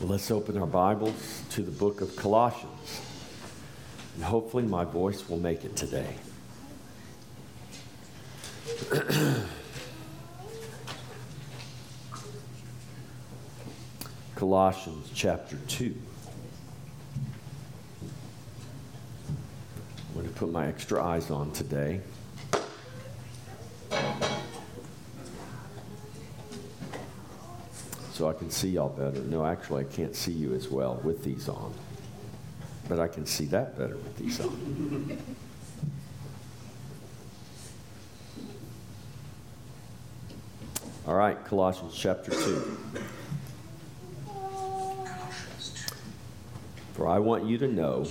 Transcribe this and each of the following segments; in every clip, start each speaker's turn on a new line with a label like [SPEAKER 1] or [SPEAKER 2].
[SPEAKER 1] Well, let's open our Bibles to the book of Colossians. And hopefully, my voice will make it today. Colossians chapter 2. I'm going to put my extra eyes on today. So I can see y'all better. No, actually, I can't see you as well with these on. But I can see that better with these on. All right, Colossians chapter 2. For I want you to know.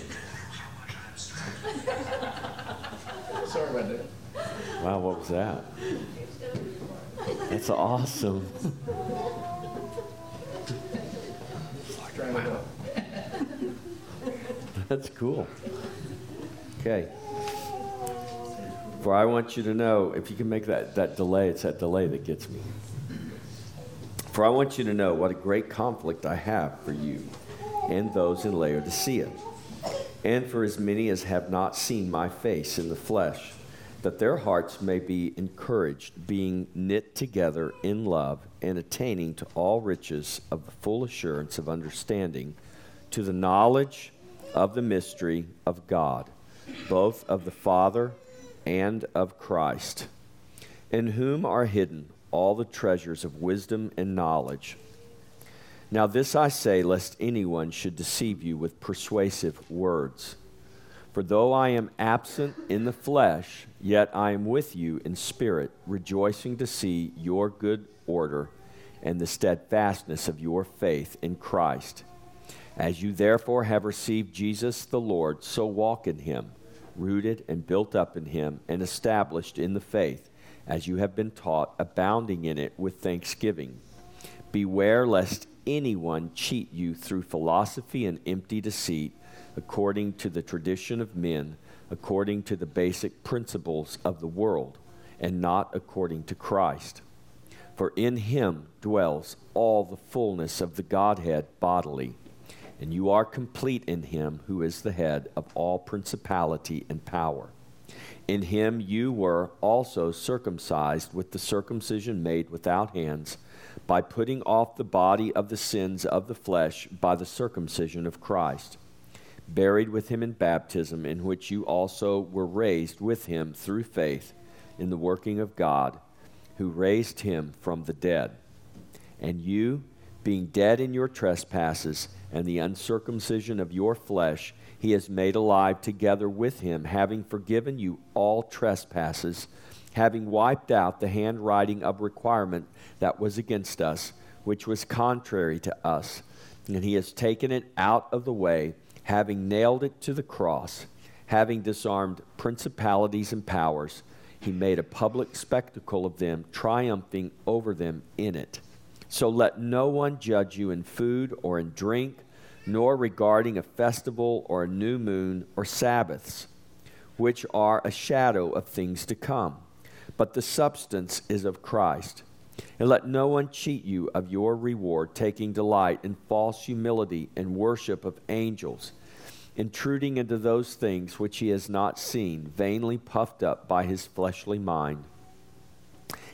[SPEAKER 2] Sorry about that.
[SPEAKER 1] Wow, what was that? That's awesome. That's cool. Okay. For I want you to know, if you can make that, that delay, it's that delay that gets me. For I want you to know what a great conflict I have for you and those in Laodicea, and for as many as have not seen my face in the flesh, that their hearts may be encouraged, being knit together in love, and attaining to all riches of the full assurance of understanding, to the knowledge of the mystery of God, both of the Father and of Christ, in whom are hidden all the treasures of wisdom and knowledge. Now, this I say, lest anyone should deceive you with persuasive words. For though I am absent in the flesh, yet I am with you in spirit, rejoicing to see your good order and the steadfastness of your faith in Christ. As you therefore have received Jesus the Lord, so walk in him, rooted and built up in him, and established in the faith, as you have been taught, abounding in it with thanksgiving. Beware lest anyone cheat you through philosophy and empty deceit, according to the tradition of men, according to the basic principles of the world, and not according to Christ. For in him dwells all the fullness of the Godhead bodily and you are complete in him who is the head of all principality and power. In him you were also circumcised with the circumcision made without hands, by putting off the body of the sins of the flesh by the circumcision of Christ, buried with him in baptism, in which you also were raised with him through faith in the working of God, who raised him from the dead. And you, being dead in your trespasses, and the uncircumcision of your flesh he has made alive together with him, having forgiven you all trespasses, having wiped out the handwriting of requirement that was against us, which was contrary to us. And he has taken it out of the way, having nailed it to the cross, having disarmed principalities and powers. He made a public spectacle of them, triumphing over them in it. So let no one judge you in food or in drink, nor regarding a festival or a new moon or Sabbaths, which are a shadow of things to come. But the substance is of Christ. And let no one cheat you of your reward, taking delight in false humility and worship of angels, intruding into those things which he has not seen, vainly puffed up by his fleshly mind,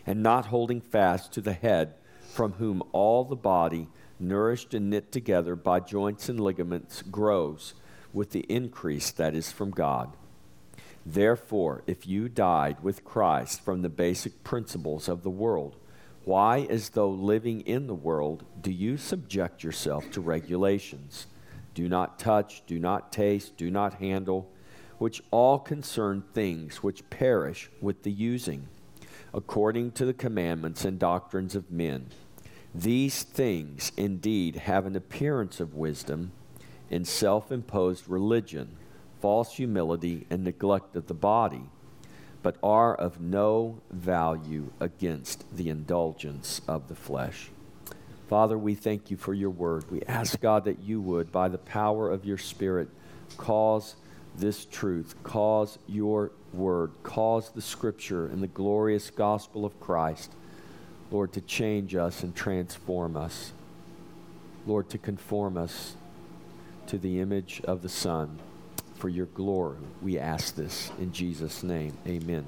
[SPEAKER 1] and not holding fast to the head from whom all the body, nourished and knit together by joints and ligaments, grows with the increase that is from God. Therefore, if you died with Christ from the basic principles of the world, why, as though living in the world, do you subject yourself to regulations? Do not touch, do not taste, do not handle, which all concern things which perish with the using, according to the commandments and doctrines of men these things indeed have an appearance of wisdom in self imposed religion, false humility, and neglect of the body, but are of no value against the indulgence of the flesh. Father, we thank you for your word. We ask, God, that you would, by the power of your Spirit, cause this truth, cause your word, cause the scripture and the glorious gospel of Christ Lord, to change us and transform us. Lord, to conform us to the image of the Son. For your glory, we ask this in Jesus' name. Amen.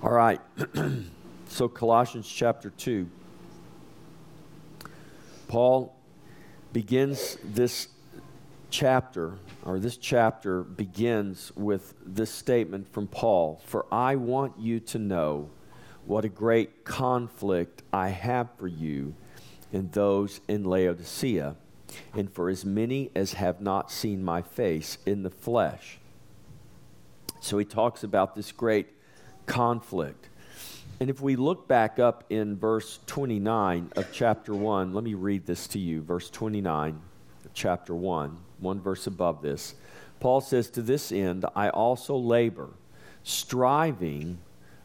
[SPEAKER 1] All right. so, Colossians chapter 2. Paul begins this chapter, or this chapter begins with this statement from Paul For I want you to know what a great conflict I have for you and those in Laodicea, and for as many as have not seen my face in the flesh. So he talks about this great conflict. And if we look back up in verse 29 of chapter 1, let me read this to you. Verse 29 of chapter 1, one verse above this. Paul says, To this end I also labor, striving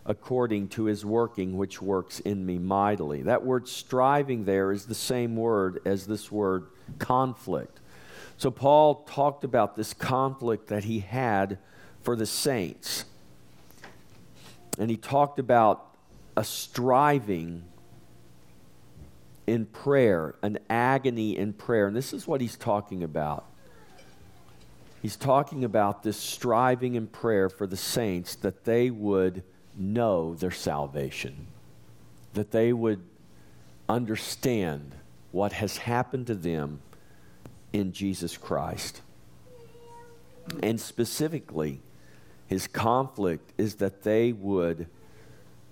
[SPEAKER 1] according to his working, which works in me mightily. That word striving there is the same word as this word conflict. So Paul talked about this conflict that he had for the saints. And he talked about a striving in prayer, an agony in prayer. And this is what he's talking about. He's talking about this striving in prayer for the saints that they would know their salvation, that they would understand what has happened to them in Jesus Christ. And specifically, his conflict is that they would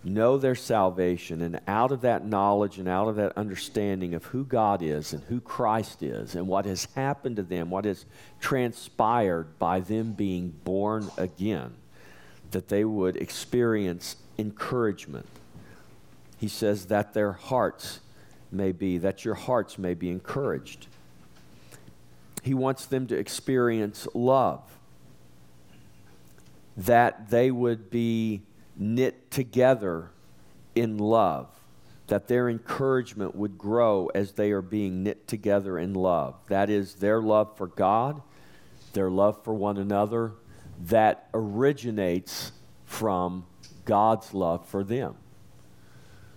[SPEAKER 1] know their salvation, and out of that knowledge and out of that understanding of who God is and who Christ is and what has happened to them, what has transpired by them being born again, that they would experience encouragement. He says that their hearts may be, that your hearts may be encouraged. He wants them to experience love, that they would be knit together in love, that their encouragement would grow as they are being knit together in love. That is their love for God, their love for one another, that originates from God's love for them.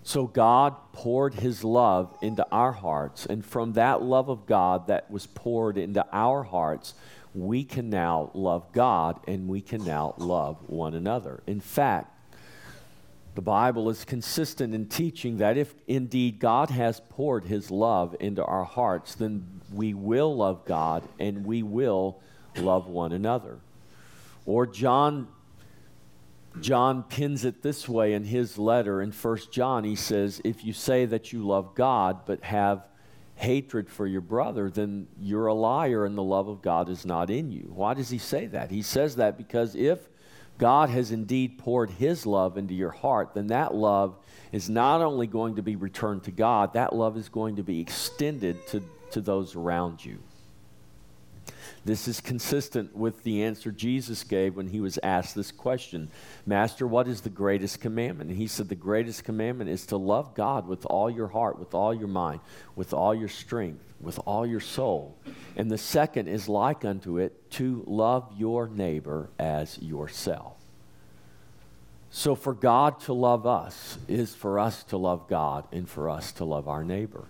[SPEAKER 1] So God poured his love into our hearts, and from that love of God that was poured into our hearts, we can now love God and we can now love one another. In fact, the Bible is consistent in teaching that if indeed God has poured his love into our hearts, then we will love God and we will love one another. Or John John pins it this way in his letter in 1 John. He says, If you say that you love God but have hatred for your brother, then you're a liar and the love of God is not in you. Why does he say that? He says that because if God has indeed poured his love into your heart, then that love is not only going to be returned to God, that love is going to be extended to, to those around you. This is consistent with the answer Jesus gave when he was asked this question Master, what is the greatest commandment? And he said, The greatest commandment is to love God with all your heart, with all your mind, with all your strength, with all your soul. And the second is like unto it, to love your neighbor as yourself. So, for God to love us is for us to love God and for us to love our neighbor.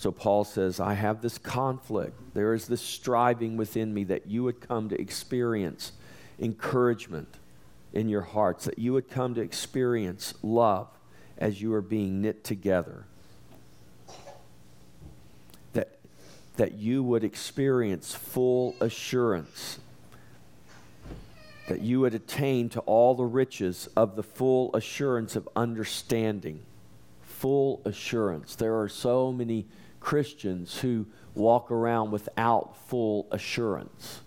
[SPEAKER 1] So Paul says, I have this conflict. There is this striving within me that you would come to experience encouragement in your hearts, that you would come to experience love as you are being knit together. That, that you would experience full assurance. That you would attain to all the riches of the full assurance of understanding. Full assurance. There are so many Christians who walk around without full assurance,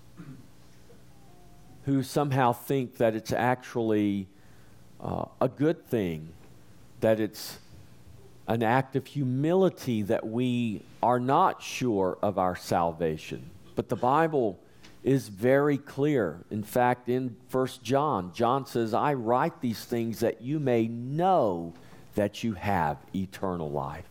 [SPEAKER 1] who somehow think that it's actually uh, a good thing, that it's an act of humility that we are not sure of our salvation. But the Bible is very clear. In fact, in First John, John says, I write these things that you may know that you have eternal life.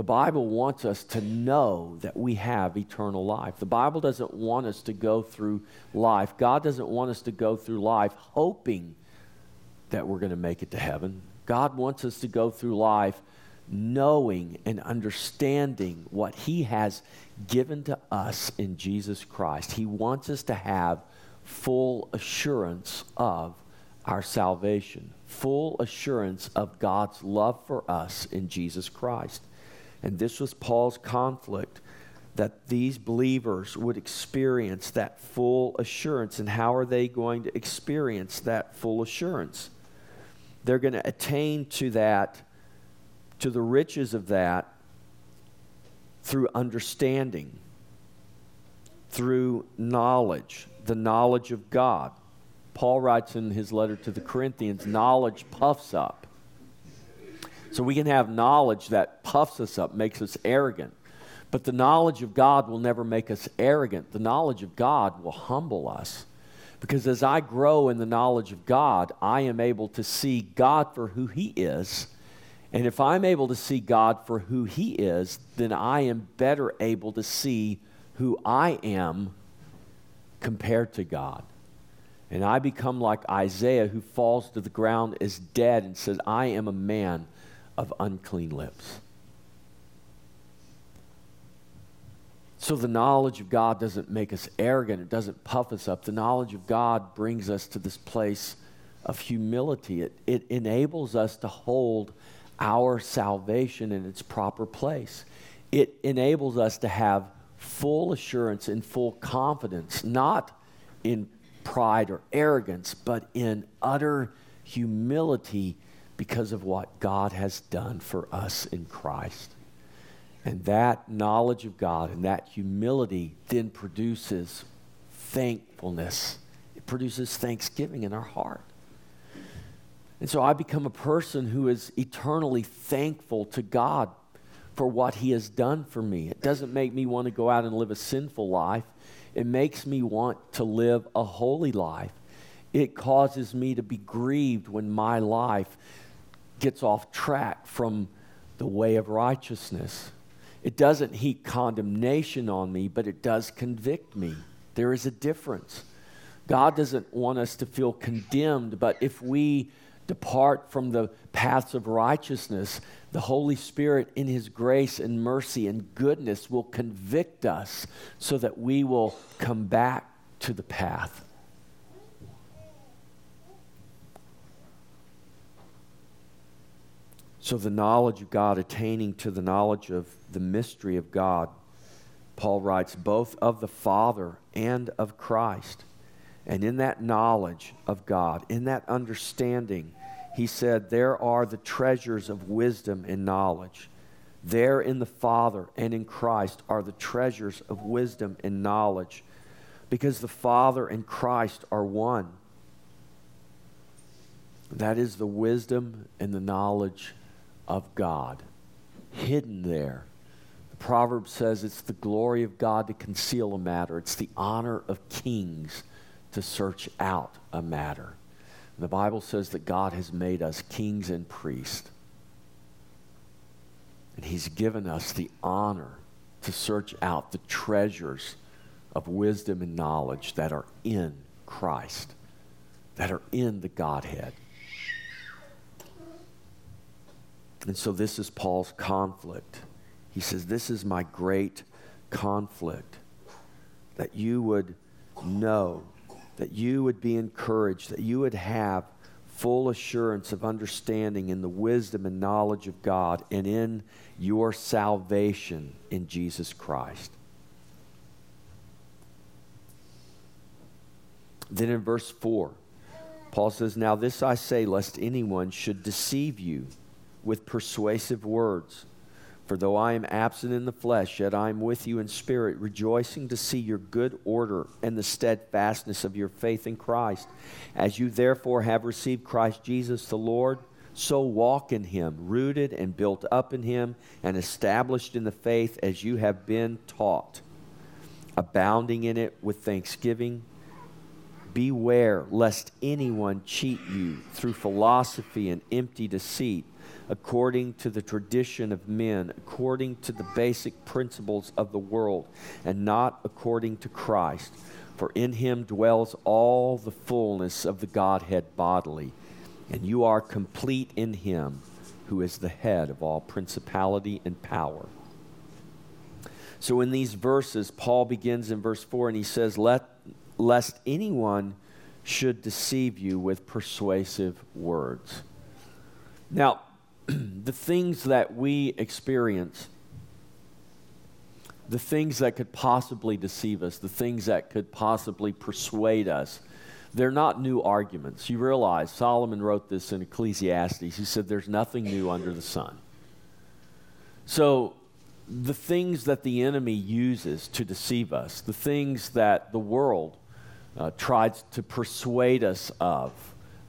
[SPEAKER 1] The Bible wants us to know that we have eternal life. The Bible doesn't want us to go through life. God doesn't want us to go through life hoping that we're going to make it to heaven. God wants us to go through life knowing and understanding what He has given to us in Jesus Christ. He wants us to have full assurance of our salvation, full assurance of God's love for us in Jesus Christ. And this was Paul's conflict that these believers would experience that full assurance. And how are they going to experience that full assurance? They're going to attain to that, to the riches of that, through understanding, through knowledge, the knowledge of God. Paul writes in his letter to the Corinthians knowledge puffs up. So we can have knowledge that puffs us up, makes us arrogant. But the knowledge of God will never make us arrogant. The knowledge of God will humble us. Because as I grow in the knowledge of God, I am able to see God for who He is. And if I'm able to see God for who He is, then I am better able to see who I am compared to God. And I become like Isaiah, who falls to the ground as dead and says, I am a man of unclean lips. So the knowledge of God doesn't make us arrogant, it doesn't puff us up. The knowledge of God brings us to this place of humility. It, it enables us to hold our salvation in its proper place. It enables us to have full assurance and full confidence, not in pride or arrogance, but in utter humility because of what God has done for us in Christ. And that knowledge of God and that humility then produces thankfulness. It produces thanksgiving in our heart. And so I become a person who is eternally thankful to God for what He has done for me. It doesn't make me want to go out and live a sinful life, it makes me want to live a holy life. It causes me to be grieved when my life gets off track from the way of righteousness. It doesn't heap condemnation on me, but it does convict me. There is a difference. God doesn't want us to feel condemned, but if we depart from the paths of righteousness, the Holy Spirit, in His grace and mercy and goodness, will convict us so that we will come back to the path. So, the knowledge of God, attaining to the knowledge of the mystery of God, Paul writes, both of the Father and of Christ. And in that knowledge of God, in that understanding, he said, There are the treasures of wisdom and knowledge. There in the Father and in Christ are the treasures of wisdom and knowledge, because the Father and Christ are one. That is the wisdom and the knowledge of God, hidden there. The proverb says it's the glory of God to conceal a matter, it's the honor of kings to search out a matter. The Bible says that God has made us kings and priests. And He's given us the honor to search out the treasures of wisdom and knowledge that are in Christ, that are in the Godhead. And so this is Paul's conflict. He says, This is my great conflict. That you would know that you would be encouraged, that you would have full assurance of understanding in the wisdom and knowledge of God and in your salvation in Jesus Christ. Then in verse 4, Paul says, Now this I say, lest anyone should deceive you with persuasive words. For though I am absent in the flesh, yet I am with you in spirit, rejoicing to see your good order and the steadfastness of your faith in Christ. As you therefore have received Christ Jesus the Lord, so walk in him, rooted and built up in him, and established in the faith as you have been taught, abounding in it with thanksgiving. Beware lest anyone cheat you through philosophy and empty deceit according to the tradition of men, according to the basic principles of the world, and not according to Christ. For in him dwells all the fullness of the Godhead bodily, and you are complete in him who is the head of all principality and power. So in these verses, Paul begins in verse 4 and he says, Let, Lest anyone should deceive you with persuasive words. Now, the things that we experience, the things that could possibly deceive us, the things that could possibly persuade us, they're not new arguments. You realize Solomon wrote this in Ecclesiastes. He said, There's nothing new under the sun. So, the things that the enemy uses to deceive us, the things that the world uh, tries to persuade us of,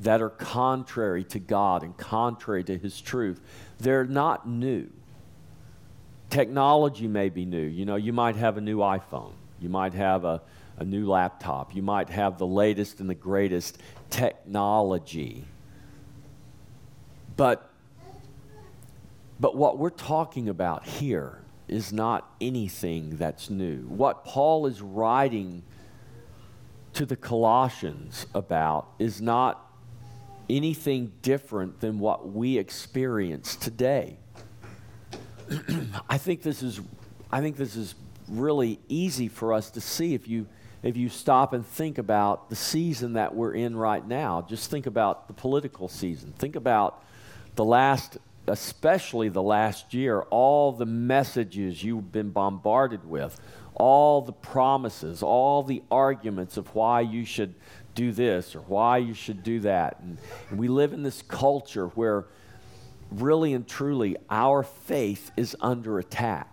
[SPEAKER 1] that are contrary to God and contrary to His truth, they're not new. Technology may be new. You know, you might have a new iPhone, you might have a, a new laptop, you might have the latest and the greatest technology. But, but what we're talking about here is not anything that's new. What Paul is writing to the Colossians about is not anything different than what we experience today. I think this is I think this is really easy for us to see if you if you stop and think about the season that we're in right now. Just think about the political season. Think about the last especially the last year all the messages you've been bombarded with, all the promises, all the arguments of why you should do this or why you should do that. And, and we live in this culture where really and truly our faith is under attack.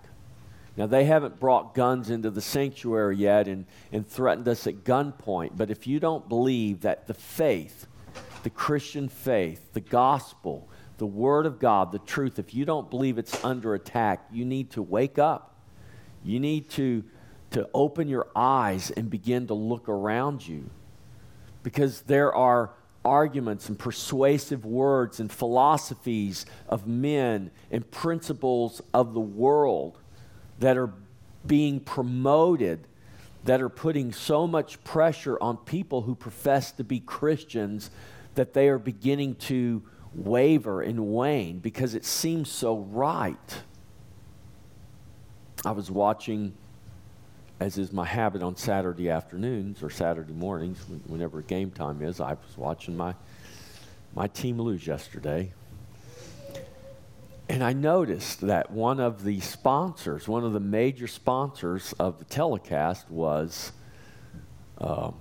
[SPEAKER 1] Now, they haven't brought guns into the sanctuary yet and, and threatened us at gunpoint, but if you don't believe that the faith, the Christian faith, the gospel, the Word of God, the truth, if you don't believe it's under attack, you need to wake up. You need to, to open your eyes and begin to look around you because there are arguments and persuasive words and philosophies of men and principles of the world that are being promoted that are putting so much pressure on people who profess to be Christians that they are beginning to waver and wane because it seems so right. I was watching as is my habit on Saturday afternoons or Saturday mornings, whenever game time is, I was watching my, my team lose yesterday. And I noticed that one of the sponsors, one of the major sponsors of the telecast was, um,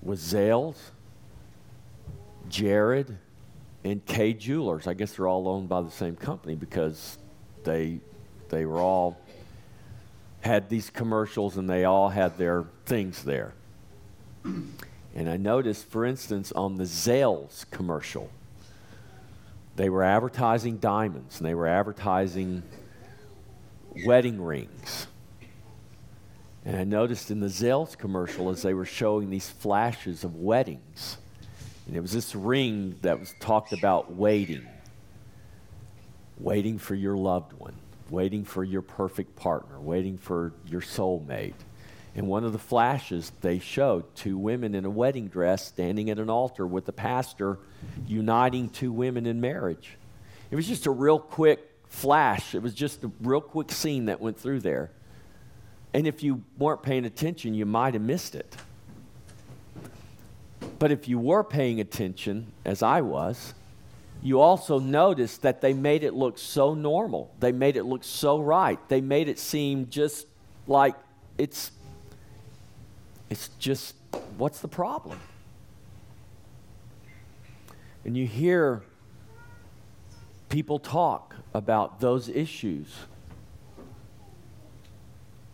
[SPEAKER 1] was Zales, Jared, and Kay Jewelers. I guess they're all owned by the same company because they, they were all had these commercials and they all had their things there. And I noticed, for instance, on the Zales commercial, they were advertising diamonds and they were advertising wedding rings. And I noticed in the Zales commercial as they were showing these flashes of weddings, and it was this ring that was talked about waiting, waiting for your loved one waiting for your perfect partner, waiting for your soulmate. In one of the flashes they showed two women in a wedding dress standing at an altar with the pastor uniting two women in marriage. It was just a real quick flash. It was just a real quick scene that went through there. And if you weren't paying attention, you might have missed it. But if you were paying attention, as I was, you also notice that they made it look so normal. They made it look so right. They made it seem just like it's it's just what's the problem? And you hear people talk about those issues.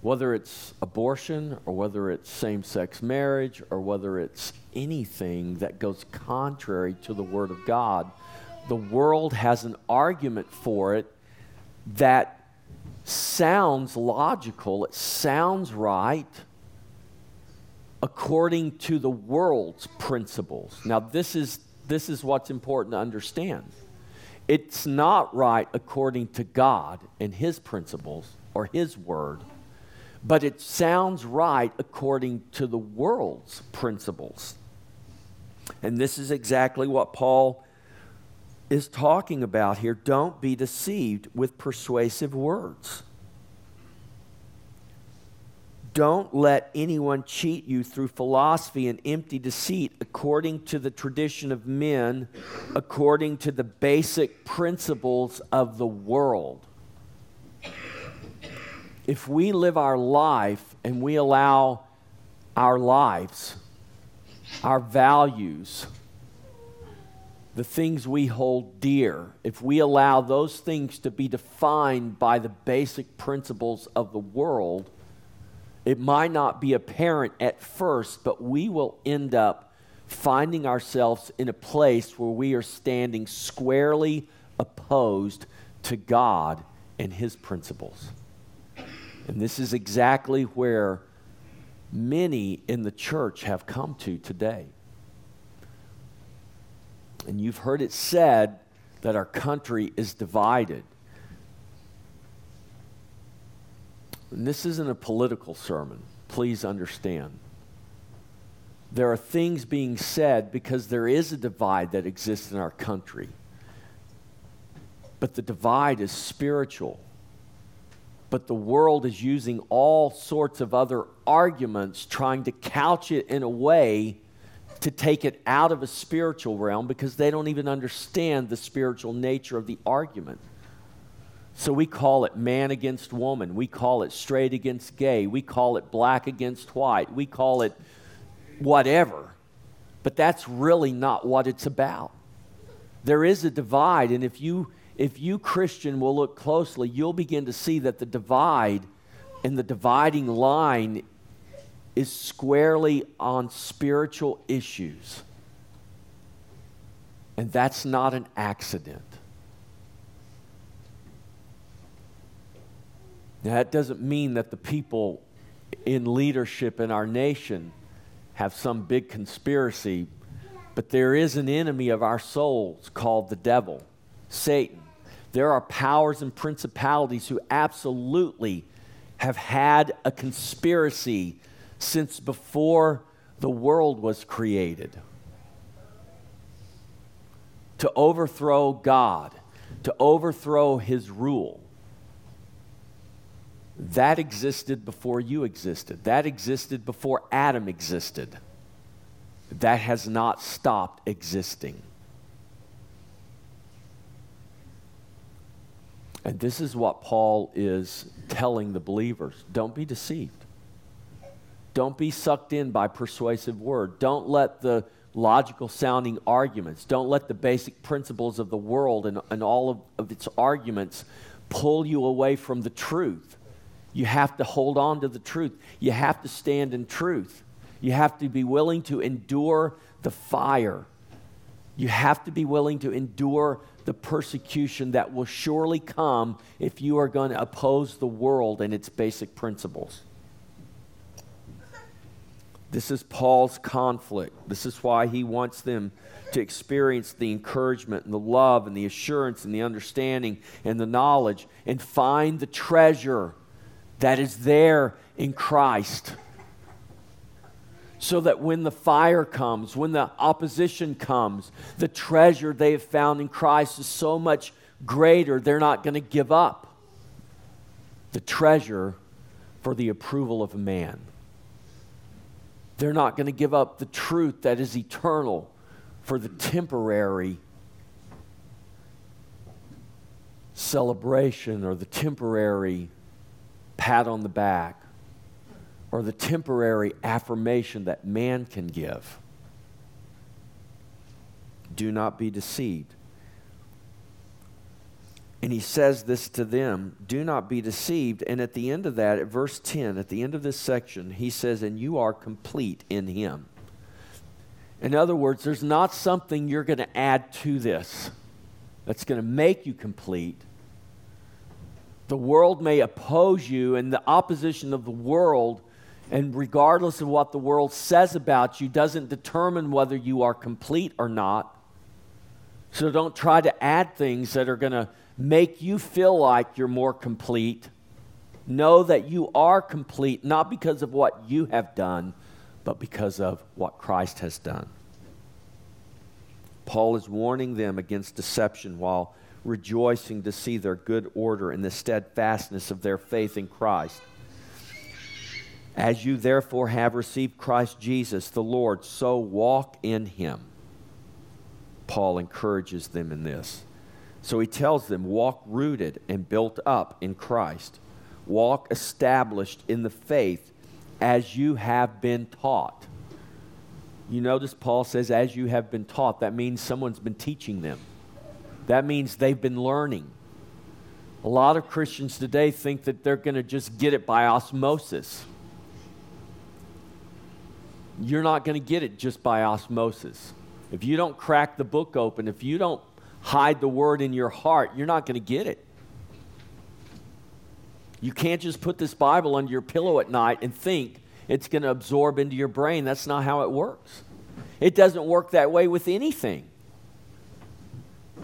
[SPEAKER 1] Whether it's abortion or whether it's same sex marriage or whether it's anything that goes contrary to the Word of God, the world has an argument for it that sounds logical, it sounds right according to the world's principles. Now, this is, this is what's important to understand. It's not right according to God and His principles or His word, but it sounds right according to the world's principles. And this is exactly what Paul is talking about here don't be deceived with persuasive words. Don't let anyone cheat you through philosophy and empty deceit according to the tradition of men, according to the basic principles of the world. If we live our life and we allow our lives, our values, the things we hold dear, if we allow those things to be defined by the basic principles of the world, it might not be apparent at first, but we will end up finding ourselves in a place where we are standing squarely opposed to God and His principles. And this is exactly where many in the church have come to today. And you've heard it said that our country is divided. And this isn't a political sermon, please understand. There are things being said because there is a divide that exists in our country. But the divide is spiritual. But the world is using all sorts of other arguments, trying to couch it in a way to take it out of a spiritual realm because they don't even understand the spiritual nature of the argument. So we call it man against woman. We call it straight against gay. We call it black against white. We call it whatever. But that's really not what it's about. There is a divide, and if you if you Christian will look closely, you'll begin to see that the divide and the dividing line is squarely on spiritual issues. And that's not an accident. Now, that doesn't mean that the people in leadership in our nation have some big conspiracy, but there is an enemy of our souls called the devil, Satan. There are powers and principalities who absolutely have had a conspiracy since before the world was created to overthrow God, to overthrow his rule. That existed before you existed. That existed before Adam existed. That has not stopped existing. And this is what Paul is telling the believers don't be deceived. Don't be sucked in by persuasive word. Don't let the logical sounding arguments, don't let the basic principles of the world and, and all of, of its arguments pull you away from the truth. You have to hold on to the truth. You have to stand in truth. You have to be willing to endure the fire. You have to be willing to endure the persecution that will surely come if you are going to oppose the world and its basic principles. This is Paul's conflict. This is why he wants them to experience the encouragement and the love and the assurance and the understanding and the knowledge and find the treasure that is there in Christ. So that when the fire comes, when the opposition comes, the treasure they have found in Christ is so much greater, they're not going to give up the treasure for the approval of man. They're not going to give up the truth that is eternal for the temporary celebration or the temporary pat on the back or the temporary affirmation that man can give. Do not be deceived. And he says this to them do not be deceived. And at the end of that, at verse 10, at the end of this section, he says, and you are complete in him. In other words, there's not something you're going to add to this that's going to make you complete the world may oppose you, and the opposition of the world, and regardless of what the world says about you, doesn't determine whether you are complete or not. So don't try to add things that are going to make you feel like you're more complete. Know that you are complete, not because of what you have done, but because of what Christ has done. Paul is warning them against deception while rejoicing to see their good order and the steadfastness of their faith in Christ. As you therefore have received Christ Jesus the Lord, so walk in him. Paul encourages them in this. So he tells them, walk rooted and built up in Christ, walk established in the faith as you have been taught. You notice Paul says, as you have been taught. That means someone's been teaching them, that means they've been learning. A lot of Christians today think that they're going to just get it by osmosis. You're not going to get it just by osmosis. If you don't crack the book open, if you don't hide the word in your heart, you're not going to get it. You can't just put this Bible under your pillow at night and think it's going to absorb into your brain. That's not how it works. It doesn't work that way with anything.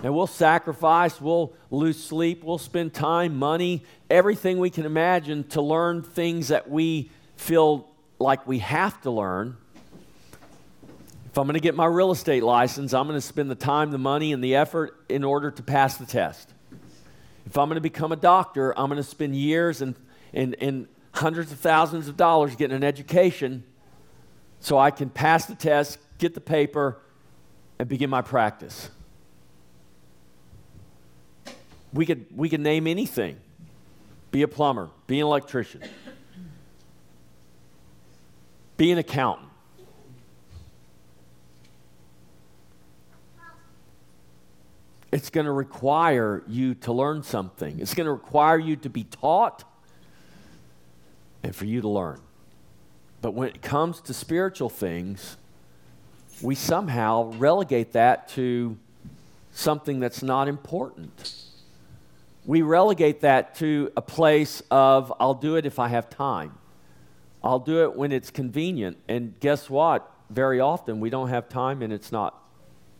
[SPEAKER 1] And we'll sacrifice, we'll lose sleep, we'll spend time, money, everything we can imagine to learn things that we feel like we have to learn. If I'm going to get my real estate license, I'm going to spend the time, the money, and the effort in order to pass the test. If I'm going to become a doctor, I'm going to spend years and, and, and hundreds of thousands of dollars getting an education so I can pass the test, get the paper, and begin my practice. We could, we could name anything be a plumber, be an electrician, be an accountant. It's going to require you to learn something. It's going to require you to be taught and for you to learn. But when it comes to spiritual things, we somehow relegate that to something that's not important. We relegate that to a place of, I'll do it if I have time. I'll do it when it's convenient. And guess what? Very often we don't have time and it's not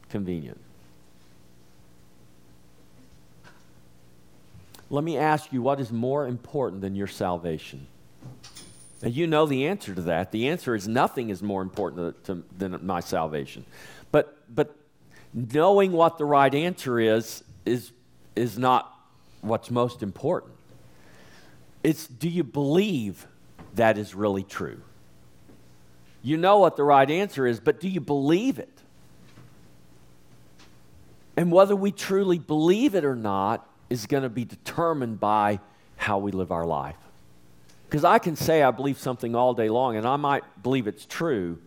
[SPEAKER 1] convenient. Let me ask you what is more important than your salvation? And you know the answer to that. The answer is nothing is more important to, to, than my salvation. But, but knowing what the right answer is, is, is not what's most important. It's do you believe that is really true? You know what the right answer is, but do you believe it? And whether we truly believe it or not is going to be determined by how we live our life. Because I can say I believe something all day long, and I might believe it's true.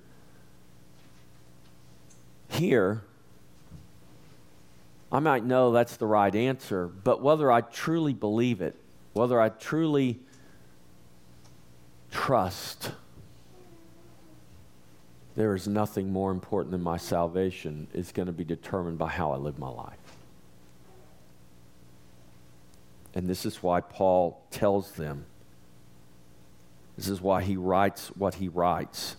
[SPEAKER 1] Here, I might know that's the right answer, but whether I truly believe it, whether I truly trust, there is nothing more important than my salvation is going to be determined by how I live my life. And this is why Paul tells them this is why he writes what he writes.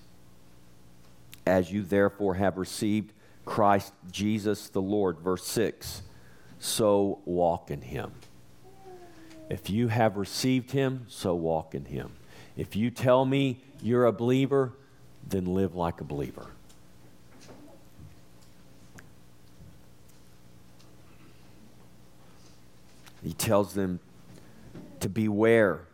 [SPEAKER 1] As you therefore have received Christ Jesus the Lord, verse 6, so walk in him. If you have received him, so walk in him. If you tell me you're a believer, then live like a believer. He tells them to beware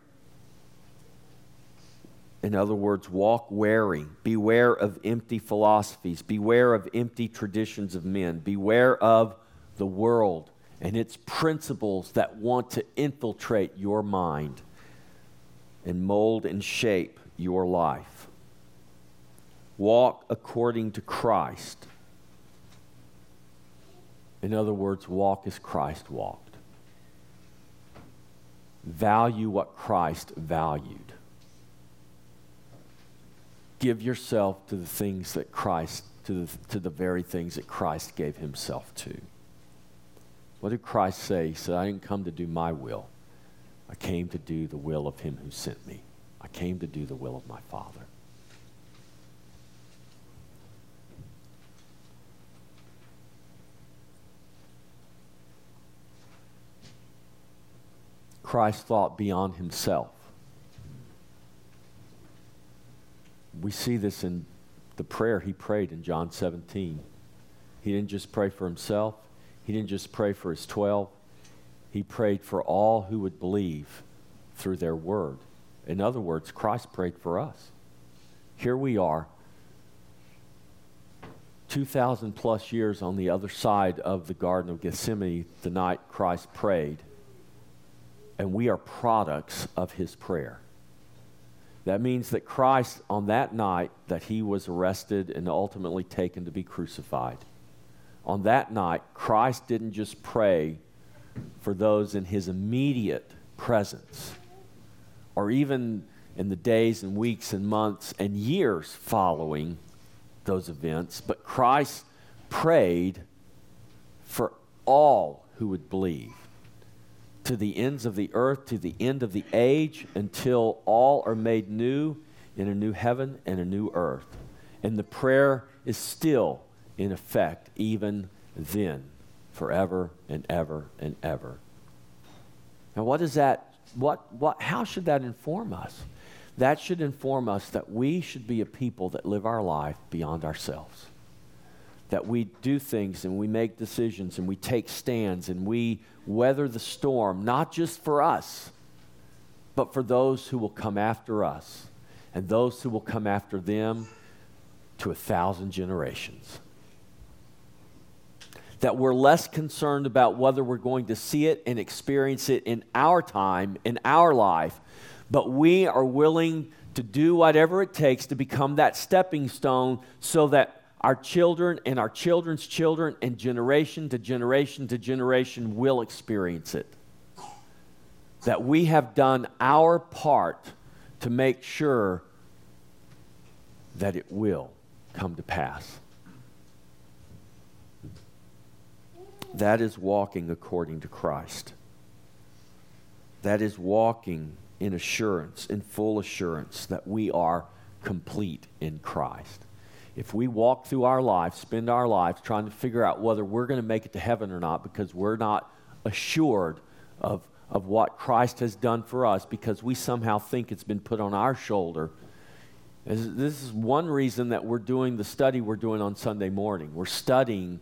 [SPEAKER 1] in other words, walk wary. Beware of empty philosophies. Beware of empty traditions of men. Beware of the world and its principles that want to infiltrate your mind and mold and shape your life. Walk according to Christ. In other words, walk as Christ walked. Value what Christ valued give yourself to the things that Christ, to the, to the very things that Christ gave himself to. What did Christ say? He said, I didn't come to do my will. I came to do the will of him who sent me. I came to do the will of my Father. Christ thought beyond himself. We see this in the prayer he prayed in John 17. He didn't just pray for himself, he didn't just pray for his 12. He prayed for all who would believe through their word. In other words, Christ prayed for us. Here we are, 2,000 plus years on the other side of the Garden of Gethsemane, the night Christ prayed, and we are products of his prayer. That means that Christ, on that night that he was arrested and ultimately taken to be crucified, on that night, Christ didn't just pray for those in his immediate presence, or even in the days and weeks and months and years following those events, but Christ prayed for all who would believe to the ends of the earth, to the end of the age, until all are made new in a new heaven and a new earth. And the prayer is still in effect, even then, forever and ever and ever. Now, what is that? What, what, how should that inform us? That should inform us that we should be a people that live our life beyond ourselves that we do things and we make decisions and we take stands and we weather the storm, not just for us, but for those who will come after us and those who will come after them to a thousand generations. That we're less concerned about whether we're going to see it and experience it in our time, in our life, but we are willing to do whatever it takes to become that stepping stone so that our children and our children's children and generation to generation to generation will experience it. That we have done our part to make sure that it will come to pass. That is walking according to Christ. That is walking in assurance, in full assurance that we are complete in Christ if we walk through our life, spend our lives trying to figure out whether we're going to make it to heaven or not because we're not assured of, of what Christ has done for us because we somehow think it's been put on our shoulder. This is one reason that we're doing the study we're doing on Sunday morning. We're studying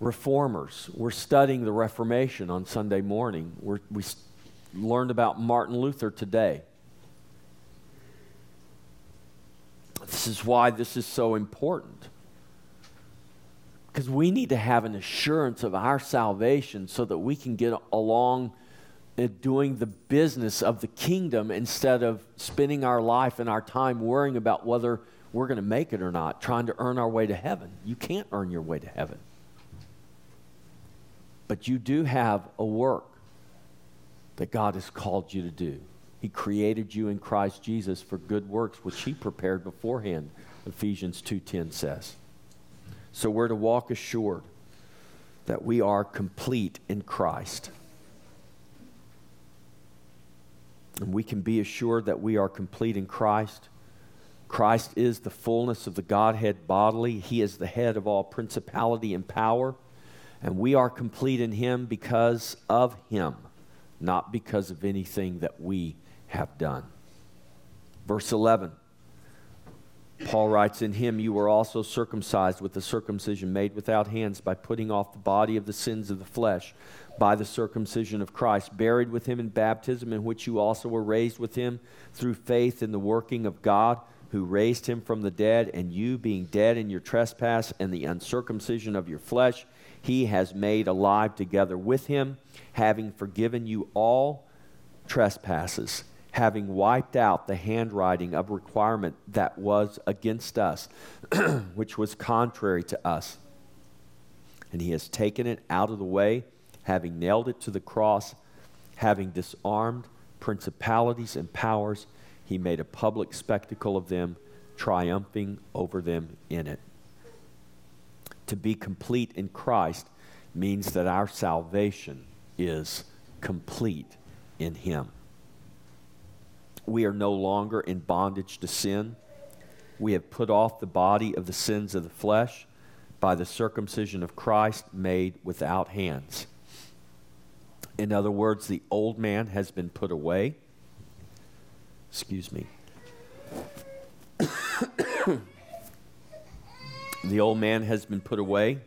[SPEAKER 1] reformers. We're studying the Reformation on Sunday morning. We're, we learned about Martin Luther today. This is why this is so important. Because we need to have an assurance of our salvation so that we can get along doing the business of the kingdom instead of spending our life and our time worrying about whether we're going to make it or not, trying to earn our way to heaven. You can't earn your way to heaven. But you do have a work that God has called you to do. He created you in Christ Jesus for good works, which He prepared beforehand, Ephesians 2.10 says. So we're to walk assured that we are complete in Christ. And we can be assured that we are complete in Christ. Christ is the fullness of the Godhead bodily. He is the head of all principality and power. And we are complete in Him because of Him, not because of anything that we have done. Verse 11. Paul writes, In him you were also circumcised with the circumcision made without hands by putting off the body of the sins of the flesh by the circumcision of Christ, buried with him in baptism, in which you also were raised with him through faith in the working of God who raised him from the dead, and you being dead in your trespass and the uncircumcision of your flesh, he has made alive together with him, having forgiven you all trespasses having wiped out the handwriting of requirement that was against us, which was contrary to us. And he has taken it out of the way, having nailed it to the cross, having disarmed principalities and powers, he made a public spectacle of them, triumphing over them in it. To be complete in Christ means that our salvation is complete in him we are no longer in bondage to sin. We have put off the body of the sins of the flesh by the circumcision of Christ made without hands. In other words, the old man has been put away. Excuse me. The old man has been put away.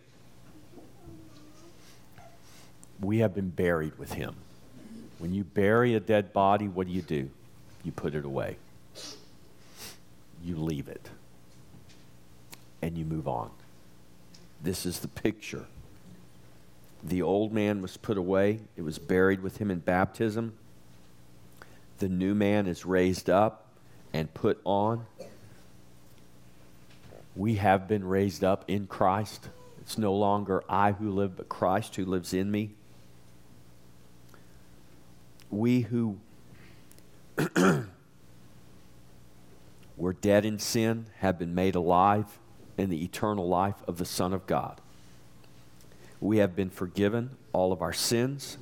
[SPEAKER 1] We have been buried with him. When you bury a dead body, what do you do? You put it away. You leave it. And you move on. This is the picture. The old man was put away, it was buried with him in baptism. The new man is raised up and put on. We have been raised up in Christ. It's no longer I who live, but Christ who lives in me. We who were dead in sin have been made alive in the eternal life of the Son of God. We have been forgiven all of our sins.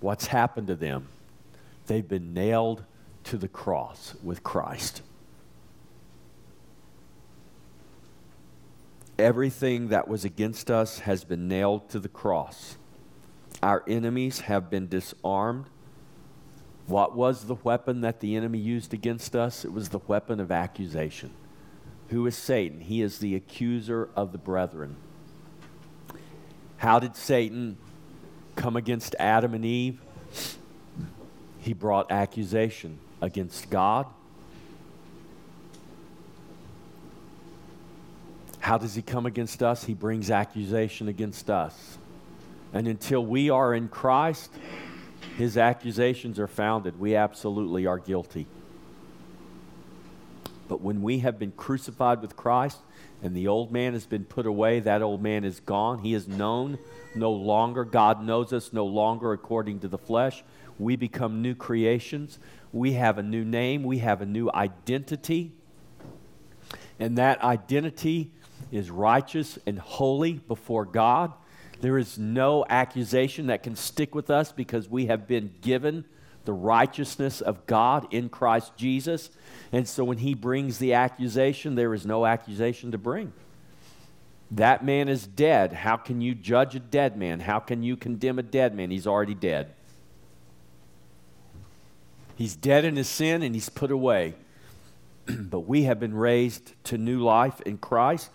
[SPEAKER 1] What's happened to them? They've been nailed to the cross with Christ. Everything that was against us has been nailed to the cross. Our enemies have been disarmed. What was the weapon that the enemy used against us? It was the weapon of accusation. Who is Satan? He is the accuser of the brethren. How did Satan come against Adam and Eve? He brought accusation against God. How does he come against us? He brings accusation against us. And until we are in Christ, his accusations are founded. We absolutely are guilty. But when we have been crucified with Christ and the old man has been put away, that old man is gone. He is known no longer. God knows us no longer according to the flesh. We become new creations. We have a new name. We have a new identity. And that identity is righteous and holy before God. There is no accusation that can stick with us because we have been given the righteousness of God in Christ Jesus. And so when he brings the accusation, there is no accusation to bring. That man is dead. How can you judge a dead man? How can you condemn a dead man? He's already dead. He's dead in his sin and he's put away. but we have been raised to new life in Christ.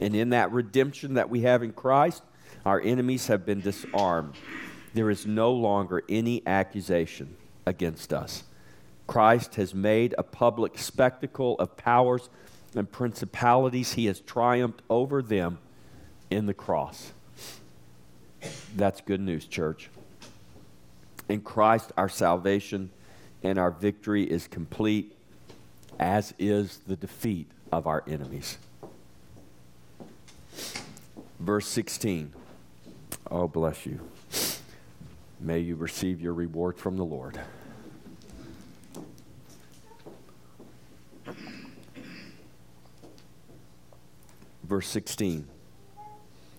[SPEAKER 1] And in that redemption that we have in Christ, our enemies have been disarmed. There is no longer any accusation against us. Christ has made a public spectacle of powers and principalities. He has triumphed over them in the cross. That's good news, church. In Christ, our salvation and our victory is complete, as is the defeat of our enemies. Verse 16. Oh, bless you. May you receive your reward from the Lord. Verse 16.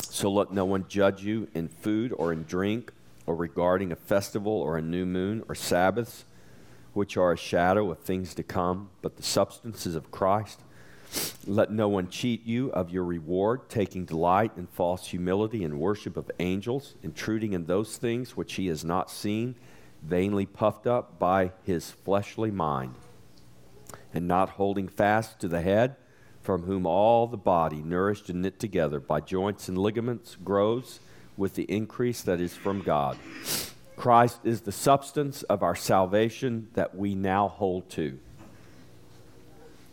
[SPEAKER 1] So let no one judge you in food or in drink or regarding a festival or a new moon or Sabbaths, which are a shadow of things to come, but the substances of Christ. Let no one cheat you of your reward, taking delight in false humility and worship of angels, intruding in those things which he has not seen, vainly puffed up by his fleshly mind, and not holding fast to the head, from whom all the body, nourished and knit together by joints and ligaments, grows with the increase that is from God. Christ is the substance of our salvation that we now hold to.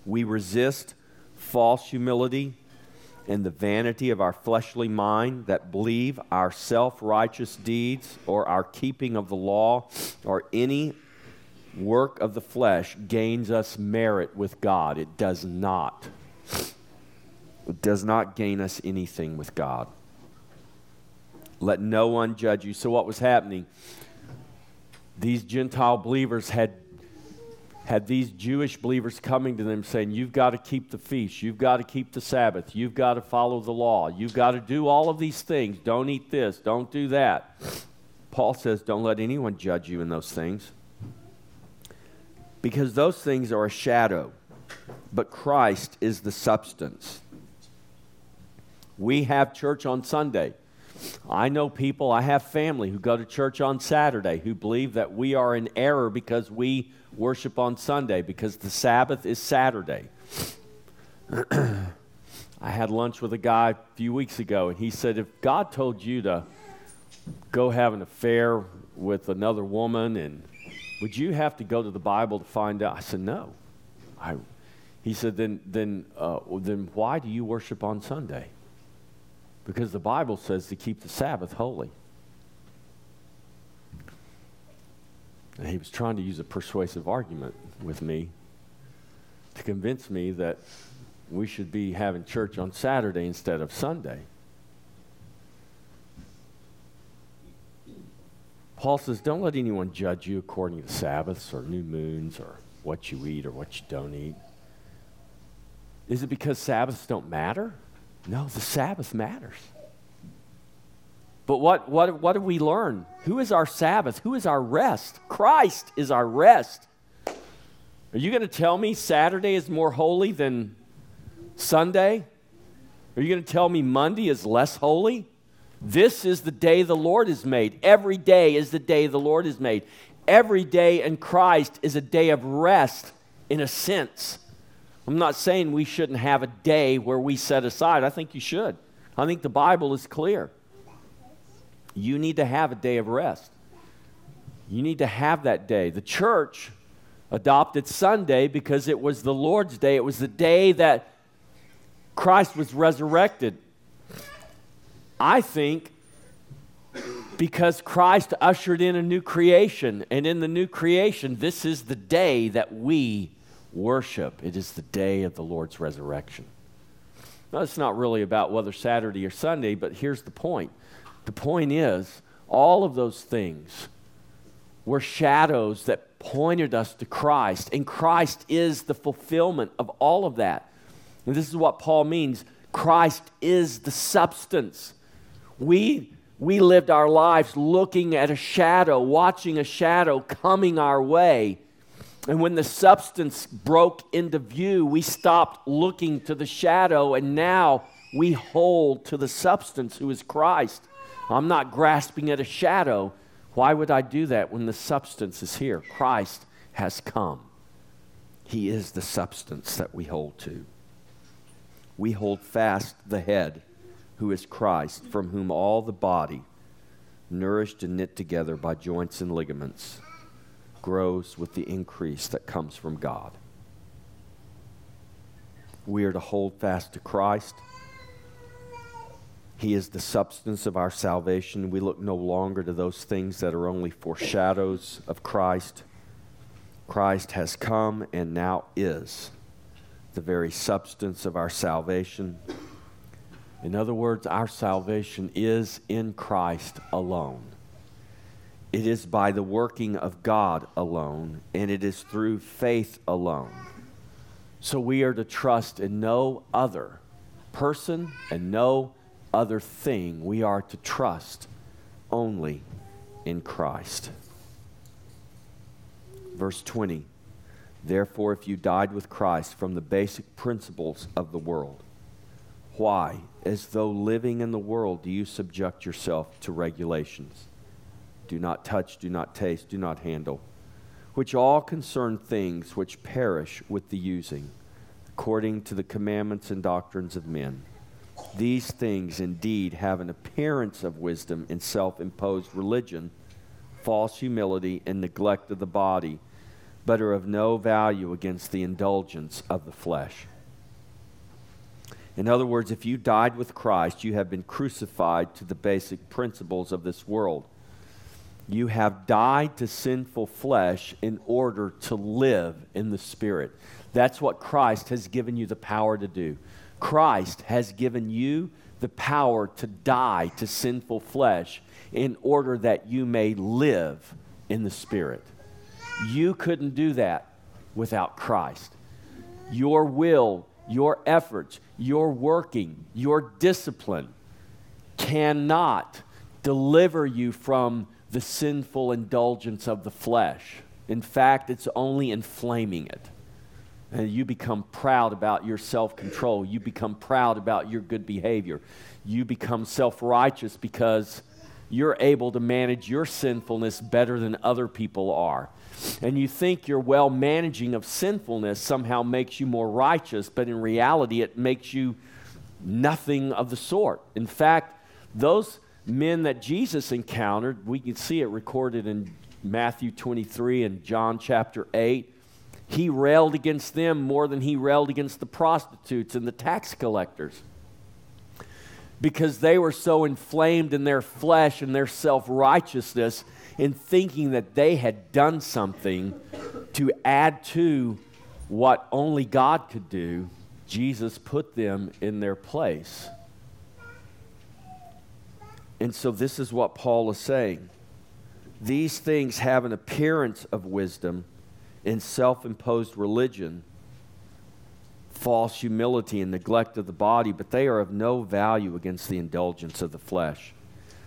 [SPEAKER 1] We resist false humility and the vanity of our fleshly mind that believe our self righteous deeds or our keeping of the law or any work of the flesh gains us merit with God. It does not. It does not gain us anything with God. Let no one judge you. So, what was happening? These Gentile believers had had these Jewish believers coming to them saying, You've got to keep the feast, you've got to keep the Sabbath, you've got to follow the law, you've got to do all of these things. Don't eat this, don't do that. Paul says, Don't let anyone judge you in those things. Because those things are a shadow, but Christ is the substance. We have church on Sunday. I know people, I have family who go to church on Saturday who believe that we are in error because we worship on Sunday, because the Sabbath is Saturday. I had lunch with a guy a few weeks ago, and he said, If God told you to go have an affair with another woman, and would you have to go to the Bible to find out? I said, No. I, he said, Then, then, uh, then why do you worship on Sunday? Because the Bible says to keep the Sabbath holy. And he was trying to use a persuasive argument with me to convince me that we should be having church on Saturday instead of Sunday. Paul says, Don't let anyone judge you according to Sabbaths or new moons or what you eat or what you don't eat. Is it because Sabbaths don't matter? No, the Sabbath matters. But what, what, what do we learn? Who is our Sabbath? Who is our rest? Christ is our rest. Are you going to tell me Saturday is more holy than Sunday? Are you going to tell me Monday is less holy? This is the day the Lord has made. Every day is the day the Lord has made. Every day in Christ is a day of rest in a sense. I'm not saying we shouldn't have a day where we set aside. I think you should. I think the Bible is clear. You need to have a day of rest. You need to have that day. The church adopted Sunday because it was the Lord's day. It was the day that Christ was resurrected. I think because Christ ushered in a new creation, and in the new creation, this is the day that we worship. It is the day of the Lord's resurrection. Now, it's not really about whether Saturday or Sunday, but here's the point. The point is, all of those things were shadows that pointed us to Christ, and Christ is the fulfillment of all of that. And this is what Paul means Christ is the substance. We, we lived our lives looking at a shadow, watching a shadow coming our way. And when the substance broke into view, we stopped looking to the shadow, and now we hold to the substance who is Christ. I'm not grasping at a shadow. Why would I do that when the substance is here? Christ has come. He is the substance that we hold to we hold fast the head, who is Christ, from whom all the body, nourished and knit together by joints and ligaments, grows with the increase that comes from God. We are to hold fast to Christ. He is the substance of our salvation. We look no longer to those things that are only foreshadows of Christ. Christ has come and now is the very substance of our salvation. In other words, our salvation is in Christ alone. It is by the working of God alone, and it is through faith alone. So we are to trust in no other person and no other thing. We are to trust only in Christ. Verse 20. Therefore, if you died with Christ from the basic principles of the world, why, as though living in the world, do you subject yourself to regulations? Do not touch, do not taste, do not handle, which all concern things which perish with the using, according to the commandments and doctrines of men. These things indeed have an appearance of wisdom in self imposed religion, false humility, and neglect of the body but are of no value against the indulgence of the flesh. In other words, if you died with Christ, you have been crucified to the basic principles of this world. You have died to sinful flesh in order to live in the Spirit. That's what Christ has given you the power to do. Christ has given you the power to die to sinful flesh in order that you may live in the Spirit. You couldn't do that without Christ. Your will, your efforts, your working, your discipline cannot deliver you from the sinful indulgence of the flesh. In fact, it's only inflaming it. And you become proud about your self control. You become proud about your good behavior. You become self righteous because you're able to manage your sinfulness better than other people are. And you think your well managing of sinfulness somehow makes you more righteous, but in reality, it makes you nothing of the sort. In fact, those men that Jesus encountered, we can see it recorded in Matthew 23 and John chapter 8. He railed against them more than he railed against the prostitutes and the tax collectors because they were so inflamed in their flesh and their self righteousness in thinking that they had done something to add to what only God could do. Jesus put them in their place. And so, this is what Paul is saying. These things have an appearance of wisdom in self imposed religion, false humility, and neglect of the body, but they are of no value against the indulgence of the flesh.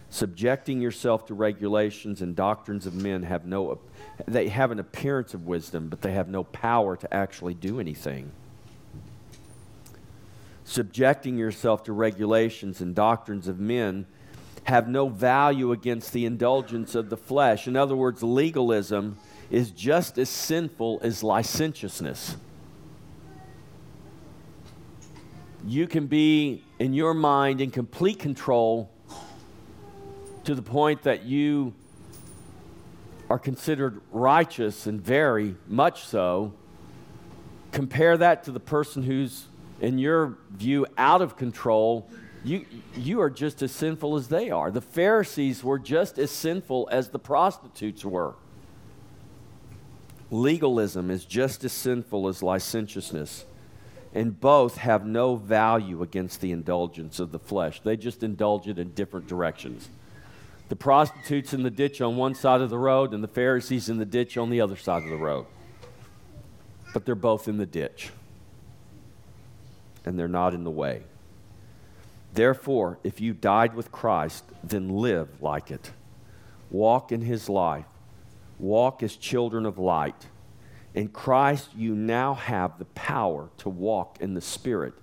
[SPEAKER 1] Subjecting yourself to regulations and doctrines of men have no, they have an appearance of wisdom, but they have no power to actually do anything. Subjecting yourself to regulations and doctrines of men have no value against the indulgence of the flesh. In other words, legalism is just as sinful as licentiousness. You can be, in your mind, in complete control to the point that you are considered righteous and very much so. Compare that to the person who's, in your view, out of control you, you are just as sinful as they are. The Pharisees were just as sinful as the prostitutes were. Legalism is just as sinful as licentiousness, and both have no value against the indulgence of the flesh. They just indulge it in different directions. The prostitutes in the ditch on one side of the road, and the Pharisees in the ditch on the other side of the road. But they're both in the ditch, and they're not in the way. Therefore, if you died with Christ, then live like it. Walk in his life. Walk as children of light. In Christ, you now have the power to walk in the Spirit.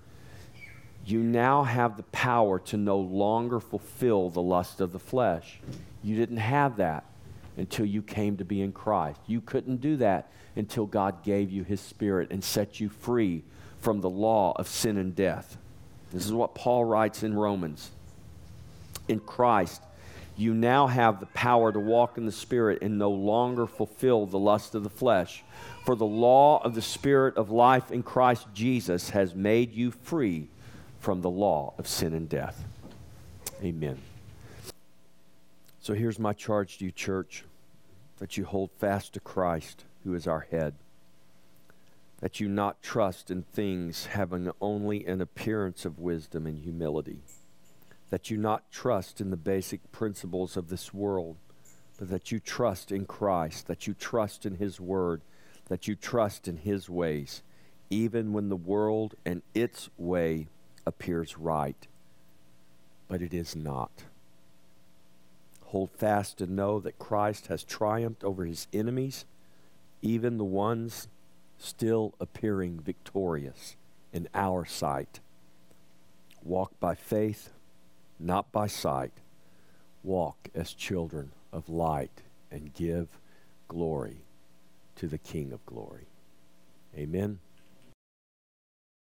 [SPEAKER 1] You now have the power to no longer fulfill the lust of the flesh. You didn't have that until you came to be in Christ. You couldn't do that until God gave you his Spirit and set you free from the law of sin and death. This is what Paul writes in Romans. In Christ, you now have the power to walk in the Spirit and no longer fulfill the lust of the flesh. For the law of the Spirit of life in Christ Jesus has made you free from the law of sin and death. Amen. So here's my charge to you, church that you hold fast to Christ, who is our head that you not trust in things having only an appearance of wisdom and humility, that you not trust in the basic principles of this world, but that you trust in Christ, that you trust in His Word, that you trust in His ways, even when the world and its way appears right, but it is not. Hold fast and know that Christ has triumphed over his enemies, even the ones still appearing victorious in our sight. Walk by faith, not by sight. Walk as children of light and give glory to the King of glory. Amen.